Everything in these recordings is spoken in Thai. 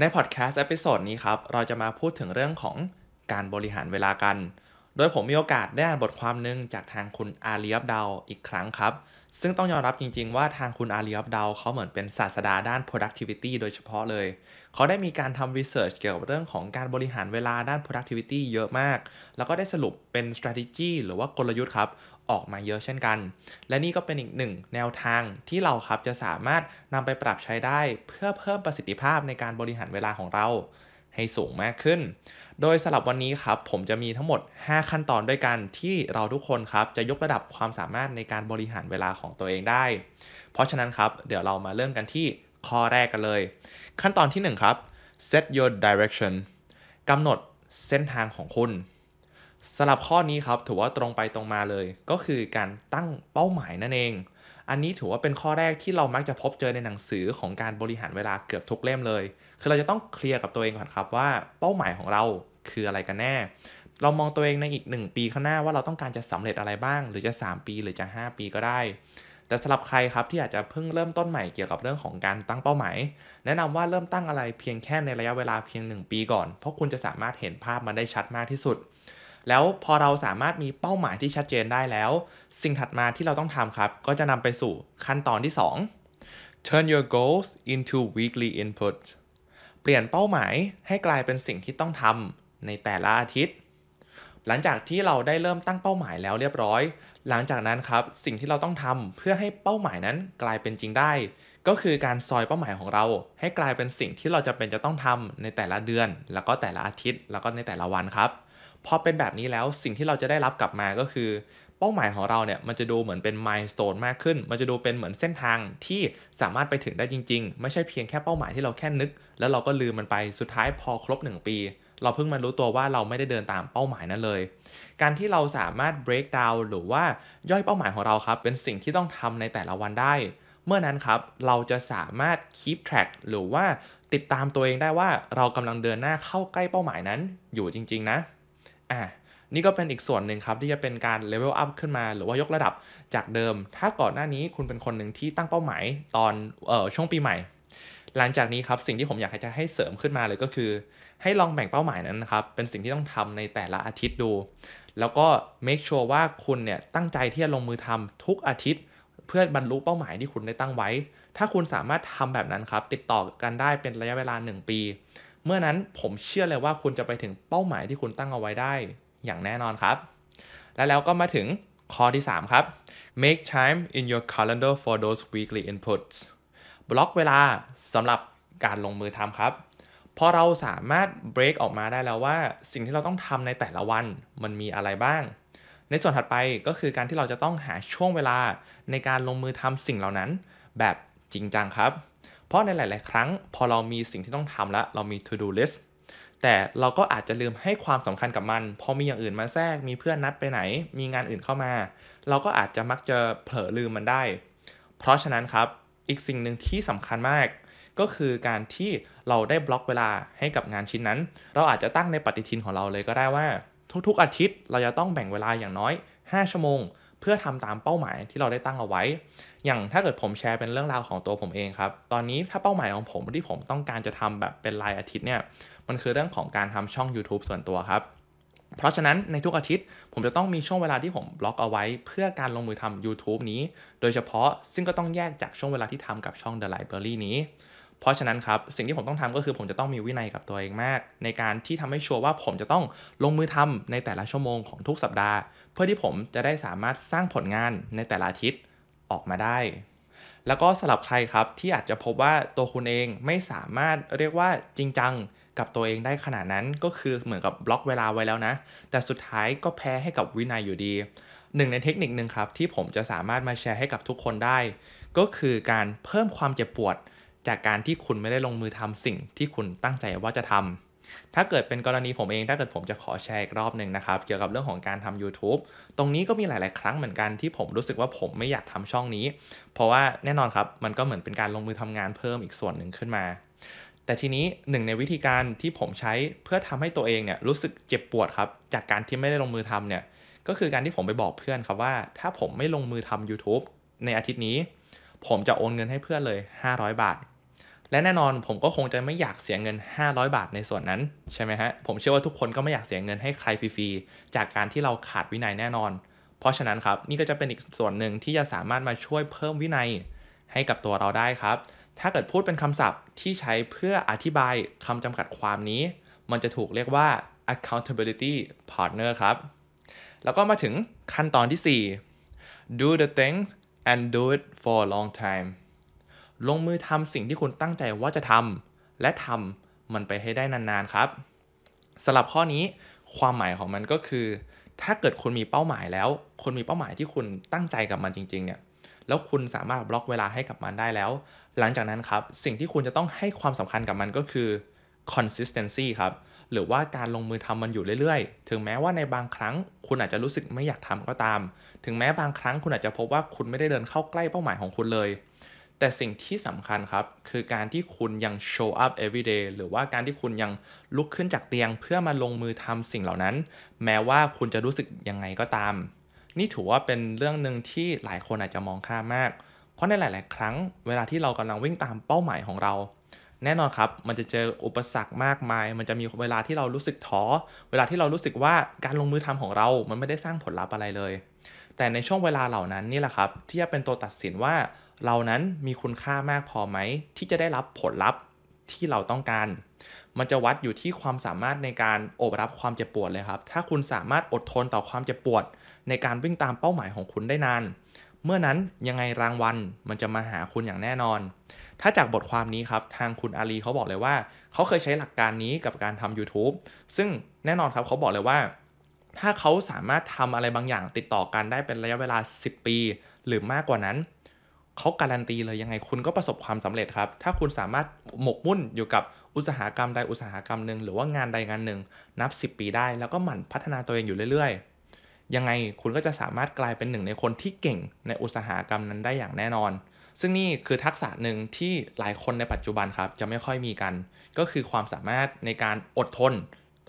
ในพอดแคสต์ episode นี้ครับ เราจะมาพูดถึงเรื่องของการบริหารเวลากัน โดยผมมีโอกาสได้อ่านบทความหนึ่งจากทางคุณอาลีอับดาลอีกครั้งครับ ซึ่งต้องยอมรับจริงๆว่าทางคุณอาลีอับดาลเขาเหมือนเป็นศาสดาด้าน productivity โดยเฉพาะเลย เขาได้มีการทำ research เกี่ยวกับเรื่องของการบริหารเวลาด้าน productivity เยอะมาก แล้วก็ได้สรุปเป็น strategy หรือว่ากลยุทธ์ครับออกมาเยอะเช่นกัน และนี่ก็เป็นอีกหนึ่งแนวทางที่เราครับจะสามารถนำไปปรับใช้ได้เพื่อเพิ่มประสิทธิภาพในการบริหารเวลาของเราให้สูงมากขึ้น โดยสำหรับวันนี้ครับผมจะมีทั้งหมด 5 ขั้นตอนด้วยกันที่เราทุกคนครับจะยกระดับความสามารถในการบริหารเวลาของตัวเองได้ เพราะฉะนั้นครับเดี๋ยวเรามาเริ่มกันที่ข้อแรกกันเลย ขั้นตอนที่ 1 ครับ set your direction กำหนดเส้นทางของคุณสำหรับข้อนี้ครับถือว่าตรงไปตรงมาเลย ก็คือการตั้งเป้าหมายนั่นเอง อันนี้ถือว่าเป็นข้อแรกที่เรามักจะพบเจอในหนังสือของการบริหารเวลาเกือบทุกเล่มเลย คือเราจะต้องเคลียร์กับตัวเองก่อนครับว่าเป้าหมายของเรา คืออะไรกันแน่ เรามองตัวเองในอีก 1 ปีข้างหน้าว่าเราต้องการจะสำเร็จอะไรบ้าง หรือจะ 3 ปีหรือจะ 5 ปีก็ได้ แต่สำหรับใครครับที่อาจจะเพิ่งเริ่มต้นใหม่เกี่ยวกับเรื่องของการตั้งเป้าหมาย แนะนำว่าเริ่มตั้งอะไรเพียงแค่ในระยะเวลาเพียง 1 ปีก่อน เพราะคุณจะสามารถเห็นภาพมันได้ชัดมากที่สุด แล้วพอเราสามารถมีเป้าหมายที่ชัดเจนได้แล้ว สิ่งถัดมาที่เราต้องทำครับ ก็จะนำไปสู่ขั้นตอนที่ 2 turn your goals into weekly input เปลี่ยนเป้าหมายให้กลายเป็นสิ่งที่ต้องทำ ในแต่ละอาทิตย์ หลังจากที่เราได้เริ่มตั้งเป้าหมายแล้วเรียบร้อย หลังจากนั้นครับสิ่งที่เราต้องทำเพื่อให้เป้าหมายนั้นกลายเป็นจริงได้ ก็คือการซอยเป้าหมายของเรา ให้กลายเป็นสิ่งที่เราจะเป็นจะต้องทำในแต่ละเดือน แล้วก็แต่ละอาทิตย์ แล้วก็ในแต่ละวันครับพอเป็นแบบนี้แล้วสิ่งที่เราจะได้รับกลับมาก็คือ เป้าหมายของเราเนี่ยมันจะดูเหมือนเป็นมายสเตนมากขึ้น มันจะดูเป็นเหมือนเส้นทางที่สามารถไปถึงได้จริง ๆ ไม่ใช่เพียงแค่เป้าหมายที่เราแค่นึก แล้วเราก็ลืมมันไปสุดท้ายพอครบ 1 ปี เราเพิ่งมารู้ตัวว่าเราไม่ได้เดินตามเป้าหมายนั้นเลย การที่เราสามารถ break down หรือว่าย่อยเป้าหมายของเราครับ เป็นสิ่งที่ต้องทำในแต่ละวันได้ เมื่อนั้นครับ เราจะสามารถ keep track หรือว่าติดตามตัวเองได้ว่าเรากำลังเดินหน้าเข้าใกล้เป้าหมายนั้นอยู่จริง ๆ นะ อะนี่ก็เป็นอีกส่วนหนึ่งครับ ที่จะเป็นการเลเวลอัพขึ้นมาหรือว่ายกระดับจากเดิม ถ้าก่อนหน้านี้คุณเป็นคนหนึ่งที่ตั้งเป้าหมายตอนเออช่วงปีใหม่ หลังจากนี้ครับสิ่งที่ผมอยากจะให้เสริมขึ้นมาเลยก็คือ ให้ลองแบ่งเป้าหมายนั้นนะครับ เป็นสิ่งที่ต้องทำในแต่ละอาทิตย์ดู แล้วก็ make sure ว่าคุณเนี่ยตั้งใจที่จะลงมือทำทุกอาทิตย์ เพื่อบรรลุเป้าหมายที่คุณได้ตั้งไว้ ถ้าคุณสามารถทำแบบนั้นครับ ติดต่อกันได้เป็นระยะเวลา 1 ปี เมื่อนั้นผมเชื่อเลยว่าคุณจะไปถึงเป้าหมายที่คุณตั้งเอาไว้ได้อย่างแน่นอนครับ และแล้วก็มาถึงข้อที่ 3 ครับ make time in your calendar for those weekly inputs บล็อกเวลาสำหรับการลงมือทำครับ พอเราสามารถ break ออกมาได้แล้วว่า สิ่งที่เราต้องทำในแต่ละวันมันมีอะไรบ้าง ในส่วนถัดไปก็คือการที่เราจะต้องหาช่วงเวลาในการลงมือทำสิ่งเหล่านั้น แบบจริงจังครับ เพราะในหลาย ๆ ครั้ง พอเรามีสิ่งที่ต้องทำแล้วเรามี to do list แต่เราก็อาจจะลืมให้ความสำคัญกับมัน พอมีอย่างอื่นมาแทรก มีเพื่อนนัดไปไหน มีงานอื่นเข้ามา เราก็อาจจะมักจะเผลอลืมมันได้ เพราะฉะนั้นครับ อีกสิ่งหนึ่งที่สำคัญมาก ก็คือการที่เราได้บล็อกเวลาให้กับงานชิ้นนั้น เราอาจจะตั้งในปฏิทินของเราเลยก็ได้ว่า ทุกๆอาทิตย์เราจะต้องแบ่งเวลาอย่างน้อย 5 ชั่วโมง เพื่อทำตามเป้าหมายที่เราได้ตั้งเอาไว้ อย่างถ้าเกิดผมแชร์เป็นเรื่องราวของตัวผมเองครับ ตอนนี้ถ้าเป้าหมายของผมที่ผมต้องการจะทำแบบเป็นรายอาทิตย์เนี่ย มันคือเรื่องของการทำช่อง YouTube ส่วนตัวครับเพราะฉะนั้นในทุกอาทิตย์ผมจะต้องมีช่วงเวลาที่ผมบล็อกเอาไว้ เพื่อการลงมือทำ YouTube นี้ โดยเฉพาะซึ่งก็ต้องแยกจากช่วงเวลาที่ทำกับช่อง The Library นี้ เพราะฉะนั้นครับสิ่งที่ผมต้องทำก็คือผมจะต้องมีวินัยกับตัวเองมาก ในการที่ทำให้ชัวร์ว่าผมจะต้องลงมือทำในแต่ละชั่วโมงของทุกสัปดาห์ เพื่อที่ผมจะได้สามารถสร้างผลงานในแต่ละอาทิตย์ออกมาได้ แล้วก็สำหรับใครครับที่อาจจะพบว่าตัวคุณเองไม่สามารถเรียกว่าจริงจังกับตัวเองได้ขนาดนั้นก็คือเหมือนกับบล็อกเวลาไว้แล้วนะ แต่สุดท้ายก็แพ้ให้กับวินัยอยู่ดีหนึ่งในเทคนิคหนึ่งครับที่ผมจะสามารถมาแชร์ให้กับทุกคนได้ ก็คือการเพิ่มความเจ็บปวด จากการที่คุณไม่ได้ลงมือทำสิ่งที่คุณตั้งใจว่าจะทำถ้าเกิดเป็นกรณีผมเอง ถ้าเกิดผมจะขอแชร์อีกรอบหนึ่งนะครับ เกี่ยวกับเรื่องของการทำ YouTube ตรงนี้ก็มีหลาย ๆ ครั้งเหมือนกันที่ผมรู้สึกว่าผมไม่อยากทำช่องนี้ เพราะว่าแน่นอนครับ มันก็เหมือนเป็นการลงมือทำงานเพิ่มอีกส่วนหนึ่งขึ้นมา แต่ทีนี้หนึ่งในวิธีการที่ผมใช้เพื่อทำให้ตัวเองเนี่ยรู้สึกเจ็บปวดครับ จากการที่ไม่ได้ลงมือทำเนี่ย ก็คือการที่ผมไปบอกเพื่อนครับว่า ถ้าผมไม่ลงมือทำ YouTube ในอาทิตย์นี้ ผมจะโอนเงินให้เพื่อนเลย 500 บาท และแน่นอนผมก็คงจะไม่อยากเสียเงิน 500 บาทในส่วนนั้นใช่ไหมฮะผมเชื่อว่าทุกคนก็ไม่อยากเสียเงินให้ใครฟรีๆจากการที่เราขาดวินัยแน่นอน เพราะฉะนั้นครับนี่ก็จะเป็นอีกส่วนหนึ่งที่จะสามารถมาช่วยเพิ่มวินัยให้กับตัวเราได้ครับ ถ้าเกิดพูดเป็นคำศัพท์ที่ใช้เพื่ออธิบายคำจำกัดความนี้ มันจะถูกเรียกว่า accountability partner ครับ แล้วก็มาถึงขั้นตอนที่ 4 do the things and do it for a long time ลงมือทำสิ่งที่คุณตั้งใจว่าจะทำและทำมันไปให้ได้นานๆครับสำหรับข้อนี้ความหมายของมันก็คือ ถ้าเกิดคุณมีเป้าหมายแล้ว คุณมีเป้าหมายที่คุณตั้งใจกับมันจริงๆเนี่ยแล้วคุณสามารถบล็อกเวลาให้กับมันได้แล้ว หลังจากนั้นครับ สิ่งที่คุณจะต้องให้ความสำคัญกับมันก็คือ consistency ครับ หรือว่าการลงมือทำมันอยู่เรื่อยๆ ถึงแม้ว่าในบางครั้งคุณอาจจะรู้สึกไม่อยากทำก็ตาม ถึงแม้บางครั้งคุณอาจจะพบว่าคุณไม่ได้เดินเข้าใกล้เป้าหมายของคุณเลย แต่สิ่งที่สำคัญครับ คือการที่คุณยัง show up every day หรือว่าการที่คุณยังลุกขึ้นจากเตียง เพื่อมาลงมือทำสิ่งเหล่านั้น แม้ว่าคุณจะรู้สึกยังไงก็ตาม นี่ถือว่าเป็นเรื่องหนึ่งที่หลายคนอาจจะมองข้ามมาก เพราะในหลาย ๆ ครั้งเวลาที่เรากำลังวิ่งตามเป้าหมายของเรา แน่นอนครับ มันจะเจออุปสรรคมากมาย มันจะมีเวลาที่เรารู้สึกท้อ เวลาที่เรารู้สึกว่าการลงมือทำของเรา มันไม่ได้สร้างผลลัพธ์อะไรเลย แต่ในช่วงเวลาเหล่านั้นนี่แหละครับ ที่จะเป็นตัวตัดสินว่า เรานั้นมีคุณค่ามากพอไหม ที่จะได้รับผลลัพธ์ที่เราต้องการ มันจะวัดอยู่ที่ความสามารถในการโอบรับความเจ็บปวดเลยครับ ถ้าคุณสามารถอดทนต่อความเจ็บปวด ในการวิ่งตามเป้าหมายของคุณได้นาน เมื่อนั้นยังไงรางวัลมันจะมาหาคุณอย่างแน่นอน ถ้าจากบทความนี้ครับ ทางคุณอาลีเขาบอกเลยว่า เขาเคยใช้หลักการนี้กับการทำ YouTube ซึ่งแน่นอนครับเขาบอกเลยว่าถ้าเขาสามารถทำอะไรบางอย่างติดต่อกันได้เป็นระยะเวลา 10 ปี หรือมากกว่านั้น เขาการันตีเลยยังไงคุณก็ประสบความสำเร็จครับ ถ้าคุณสามารถหมกมุ่นอยู่กับอุตสาหกรรมใดอุตสาหกรรมหนึ่งหรือว่างานใดงานหนึ่งนับ 10 ปีได้ แล้วก็หมั่นพัฒนาตัวเองอยู่เรื่อยๆ ยังไงคุณก็จะสามารถกลายเป็นหนึ่งในคนที่เก่งในอุตสาหกรรมนั้นได้อย่างแน่นอน ซึ่งนี่คือทักษะหนึ่งที่หลายคนในปัจจุบันครับจะไม่ค่อยมีกัน ก็คือความสามารถในการอดทน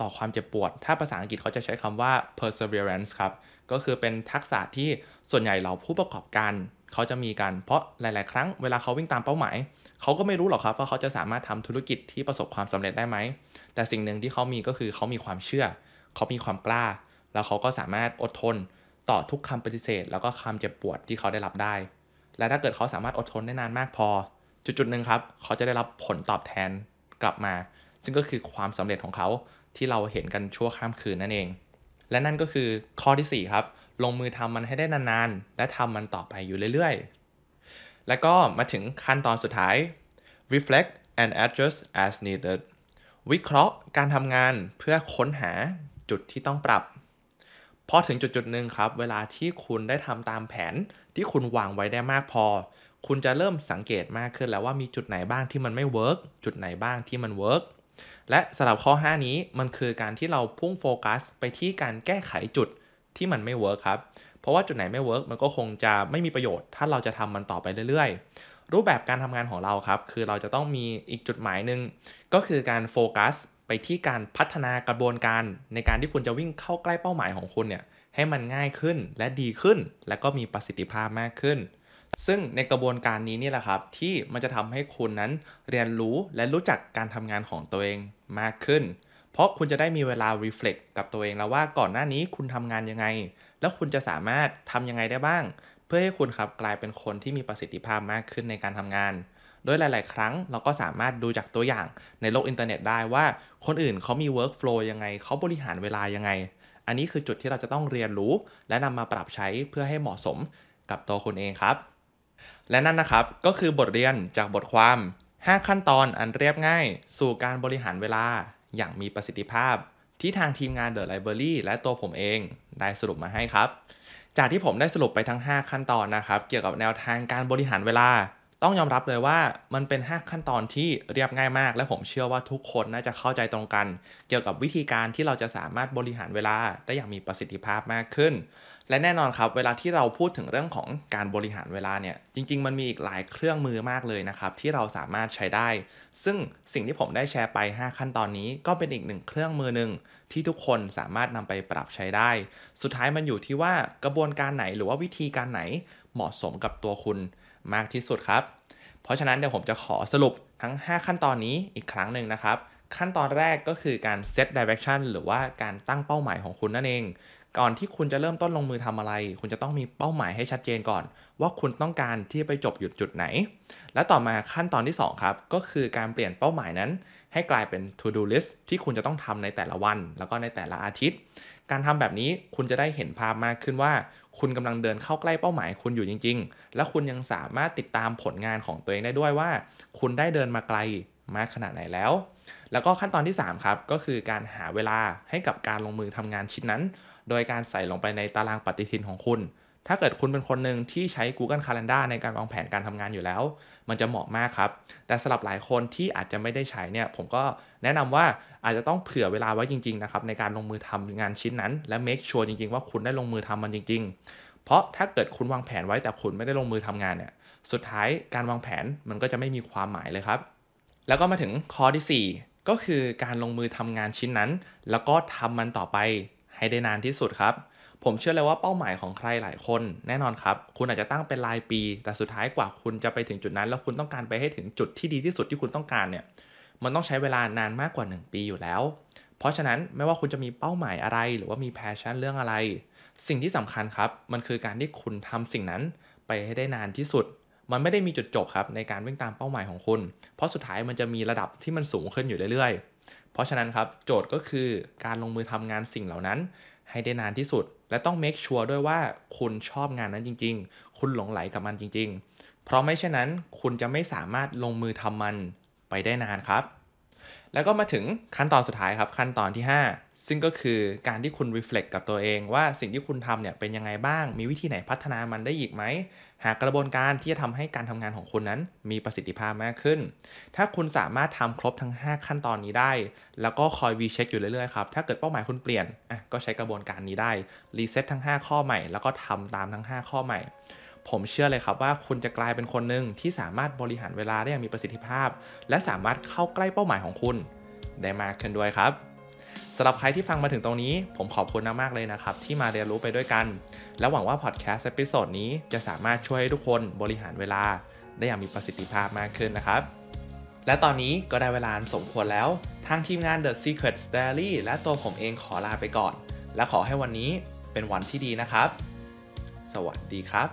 ต่อความเจ็บปวด ถ้าภาษาอังกฤษเขาจะใช้คำว่า perseverance ครับ ก็คือเป็นทักษะที่ส่วนใหญ่เราผู้ประกอบการ เขาจะมีกันเพราะหลาย ๆ ครั้งเวลาเขาวิ่งตามเป้าหมาย เขาก็ไม่รู้หรอกครับว่าเขาจะสามารถทำธุรกิจที่ประสบความสำเร็จได้ไหม แต่สิ่งหนึ่งที่เขามีก็คือเขามีความเชื่อ เขามีความกล้า แล้วเขาก็สามารถอดทนต่อทุกคำปฏิเสธ แล้วก็คำเจ็บปวดที่เขาได้รับได้ และถ้าเกิดเขาสามารถอดทนได้นานมากพอ จุดๆหนึ่งครับ เขาจะได้รับผลตอบแทนกลับมา ซึ่งก็คือความสำเร็จของเขาที่เราเห็นกันชั่วข้ามคืนนั่นเอง และนั่นก็คือข้อที่4ครับ ลงมือทำมันให้ได้นานๆ และทำมันต่อไปอยู่เรื่อยๆ แล้วก็มาถึงขั้นตอนสุดท้าย reflect and adjust as needed วิเคราะห์การทำงานเพื่อค้นหาจุดที่ต้องปรับ พอถึงจุดจุดหนึ่งครับ เวลาที่คุณได้ทำตามแผนที่คุณวางไว้ได้มากพอ คุณจะเริ่มสังเกตมากขึ้นแล้วว่ามีจุดไหนบ้างที่มันไม่ work จุดไหนบ้างที่มัน work และสำหรับข้อ 5 นี้มันคือการที่เราพุ่งโฟกัสไปที่การแก้ไขจุด ที่มันไม่ work ครับ เพราะว่าจุดไหนไม่ work มันก็คงจะไม่มีประโยชน์ ถ้าเราจะทำมันต่อไปเรื่อยๆ รูปแบบการทำงานของเราครับ คือเราจะต้องมีอีกจุดหมายหนึ่งก็คือการโฟกัสไปที่การพัฒนากระบวนการในการที่คุณจะวิ่งเข้าใกล้เป้าหมายของคุณเนี่ยให้มันง่ายขึ้นและดีขึ้น และก็มีประสิทธิภาพมากขึ้น ซึ่งในกระบวนการนี้นี่แหละครับ ที่มันจะทำให้คุณนั้นเรียนรู้และรู้จักการทำงานของตัวเองมากขึ้น เพราะคุณจะได้มีเวลา reflect กับตัวเองแล้วว่าก่อนหน้านี้คุณทำงานยังไง แล้วคุณจะสามารถทำยังไงได้บ้าง เพื่อให้คุณครับกลายเป็นคนที่มีประสิทธิภาพมากขึ้นในการทำงาน โดยหลาย ๆ ครั้งเราก็สามารถดูจากตัวอย่างในโลกอินเทอร์เน็ตได้ว่าคนอื่นเขามี workflow ยังไง เขาบริหารเวลายังไง อันนี้คือจุดที่เราจะต้องเรียนรู้ และนำมาปรับใช้เพื่อให้เหมาะสมกับตัวคุณเองครับ และนั่นนะครับก็คือบทเรียนจากบทความ 5 ขั้นตอนอันเรียบง่าย สู่การบริหารเวลา อย่างมีประสิทธิภาพ ที่ทางทีมงาน The Library และตัวผมเองได้สรุปมาให้ครับ จากที่ผมได้สรุปไปทั้ง 5 ขั้นตอนนะครับ เกี่ยวกับแนวทางการบริหารเวลา ต้องยอมรับเลยว่ามันเป็น 5 ขั้นตอนที่เรียบง่ายมาก และผมเชื่อว่าทุกคนน่าจะเข้าใจตรงกัน เกี่ยวกับวิธีการที่เราจะสามารถบริหารเวลาได้อย่างมีประสิทธิภาพมากขึ้น และแน่นอนครับ เวลาที่เราพูดถึงเรื่องของการบริหารเวลาเนี่ยจริง ๆ มันมีอีกหลายเครื่องมือมากเลยนะครับที่เราสามารถใช้ได้ ซึ่งสิ่งที่ผมได้แชร์ไป 5 ขั้นตอนนี้ก็เป็นอีกหนึ่งเครื่องมือหนึ่งที่ทุกคนสามารถนำไปปรับใช้ได้ สุดท้ายมันอยู่ที่ว่ากระบวนการไหนหรือว่าวิธีการไหน เหมาะสมกับตัวคุณมากที่สุดครับ เพราะฉะนั้นเดี๋ยวผมจะขอสรุปทั้ง 5 ขั้นตอนนี้อีกครั้งหนึ่งนะครับ ขั้นตอนแรกก็คือการ set direction หรือว่าการตั้งเป้าหมายของคุณนั่นเอง ก่อนที่คุณจะเริ่มต้นลงมือทำอะไร คุณจะต้องมีเป้าหมายให้ชัดเจนก่อน ว่าคุณต้องการที่ไปจบหยุดจุดไหน และต่อมาขั้นตอนที่ 2 ครับ ก็คือการเปลี่ยนเป้าหมายนั้น ให้กลายเป็น to do list ที่คุณจะต้องทำในแต่ละวัน แล้วก็ในแต่ละอาทิตย์ การทำแบบนี้คุณจะได้เห็นภาพมากขึ้นว่า คุณกำลังเดินเข้าใกล้เป้าหมายคุณอยู่จริง ๆ และคุณยังสามารถติดตามผลงานของตัวเองได้ด้วยว่า คุณได้เดินมาไกลมากขนาดไหนแล้ว แล้วก็ขั้นตอนที่ 3 ครับ ก็คือการหาเวลาให้กับการลงมือทำงานชิ้นนั้น โดยการใส่ลงไปในตารางปฏิทินของคุณ ถ้าเกิดคุณเป็นคนหนึ่งที่ใช้ Google Calendar ในการวางแผนการทำงานอยู่แล้ว มันจะเหมาะมากครับ แต่สำหรับหลายคนที่อาจจะไม่ได้ใช้เนี่ย ผมก็แนะนำว่าอาจจะต้องเผื่อเวลาไว้จริงๆนะครับในการลงมือทำงานชิ้นนั้น และ make sure จริงๆว่าคุณได้ลงมือทำมันจริง ๆ เพราะถ้าเกิดคุณวางแผนไว้แต่คุณไม่ได้ลงมือทำงานเนี่ย สุดท้ายการวางแผนมันก็จะไม่มีความหมายเลยครับ แล้วก็มาถึงข้อที่ 4 ก็คือการลงมือทำงานชิ้นนั้น แล้วก็ทำมันต่อไปให้ได้นานที่สุดครับ ผมเชื่อเลยว่าเป้าหมายของใครหลายคนแน่นอนครับ คุณอาจจะตั้งเป็นรายปี แต่สุดท้ายกว่าคุณจะไปถึงจุดนั้น แล้วคุณต้องการไปให้ถึงจุดที่ดีที่สุดที่คุณต้องการเนี่ยมันต้องใช้เวลานานมากกว่า 1 ปีอยู่แล้ว เพราะฉะนั้นไม่ว่าคุณจะมีเป้าหมายอะไร หรือว่ามี passion เรื่องอะไร สิ่งที่สำคัญครับ มันคือการที่คุณทำสิ่งนั้นไปให้ได้นานที่สุด มันไม่ได้มีจุดจบครับในการวิ่งตามเป้าหมายของคุณ เพราะสุดท้ายมันจะมีระดับที่มันสูงขึ้นอยู่เรื่อยๆ เพราะฉะนั้นครับโจทย์ก็คือการลงมือทำงานสิ่งเหล่านั้น ให้ได้นานที่สุด และต้องเมคชัวร์ด้วยว่าคุณชอบงานนั้นจริง ๆ คุณหลงไหลกับมันจริง ๆ เพราะไม่เช่นนั้นคุณจะไม่สามารถลงมือทำมันไปได้นานครับ แล้วก็มาถึงขั้นตอนสุดท้ายครับ ขั้นตอนที่ 5 ซึ่งก็คือการที่คุณ reflect กับตัวเองว่าสิ่งที่คุณทำเนี่ยเป็นยังไงบ้าง มีวิธีไหนพัฒนามันได้อีกไหม หากระบวนการที่จะทำให้การทำงานของคุณนั้น มีประสิทธิภาพมากขึ้น ถ้าคุณสามารถทำครบทั้ง 5 ขั้นตอนนี้ได้ แล้วก็คอย v check อยู่เรื่อยๆครับ ถ้าเกิดเป้าหมายคุณเปลี่ยนอะก็ใช้กระบวนการนี้ได้ reset ทั้ง 5 ข้อใหม่ แล้วก็ทำตามทั้ง 5 ข้อใหม่ ผมเชื่อเลยครับว่าคุณจะกลายเป็นคนหนึ่งที่สามารถบริหารเวลาได้อย่างมีประสิทธิภาพ และสามารถเข้าใกล้เป้าหมายของคุณ ได้มากขึ้นด้วยครับ สำหรับใครที่ฟังมาถึงตรงนี้ ผมขอบคุณมากๆเลยนะครับ ที่มาเรียนรู้ไปด้วยกัน และหวังว่าพอดแคสต์ episode นี้จะสามารถช่วยให้ทุกคนบริหารเวลา ได้อย่างมีประสิทธิภาพมากขึ้นนะครับ และตอนนี้ก็ได้เวลาสมควรแล้ว ทางทีมงาน The Secret Diary และตัวผมเองขอลาไปก่อน และขอให้วันนี้เป็นวันที่ดีนะครับ สวัสดีครับ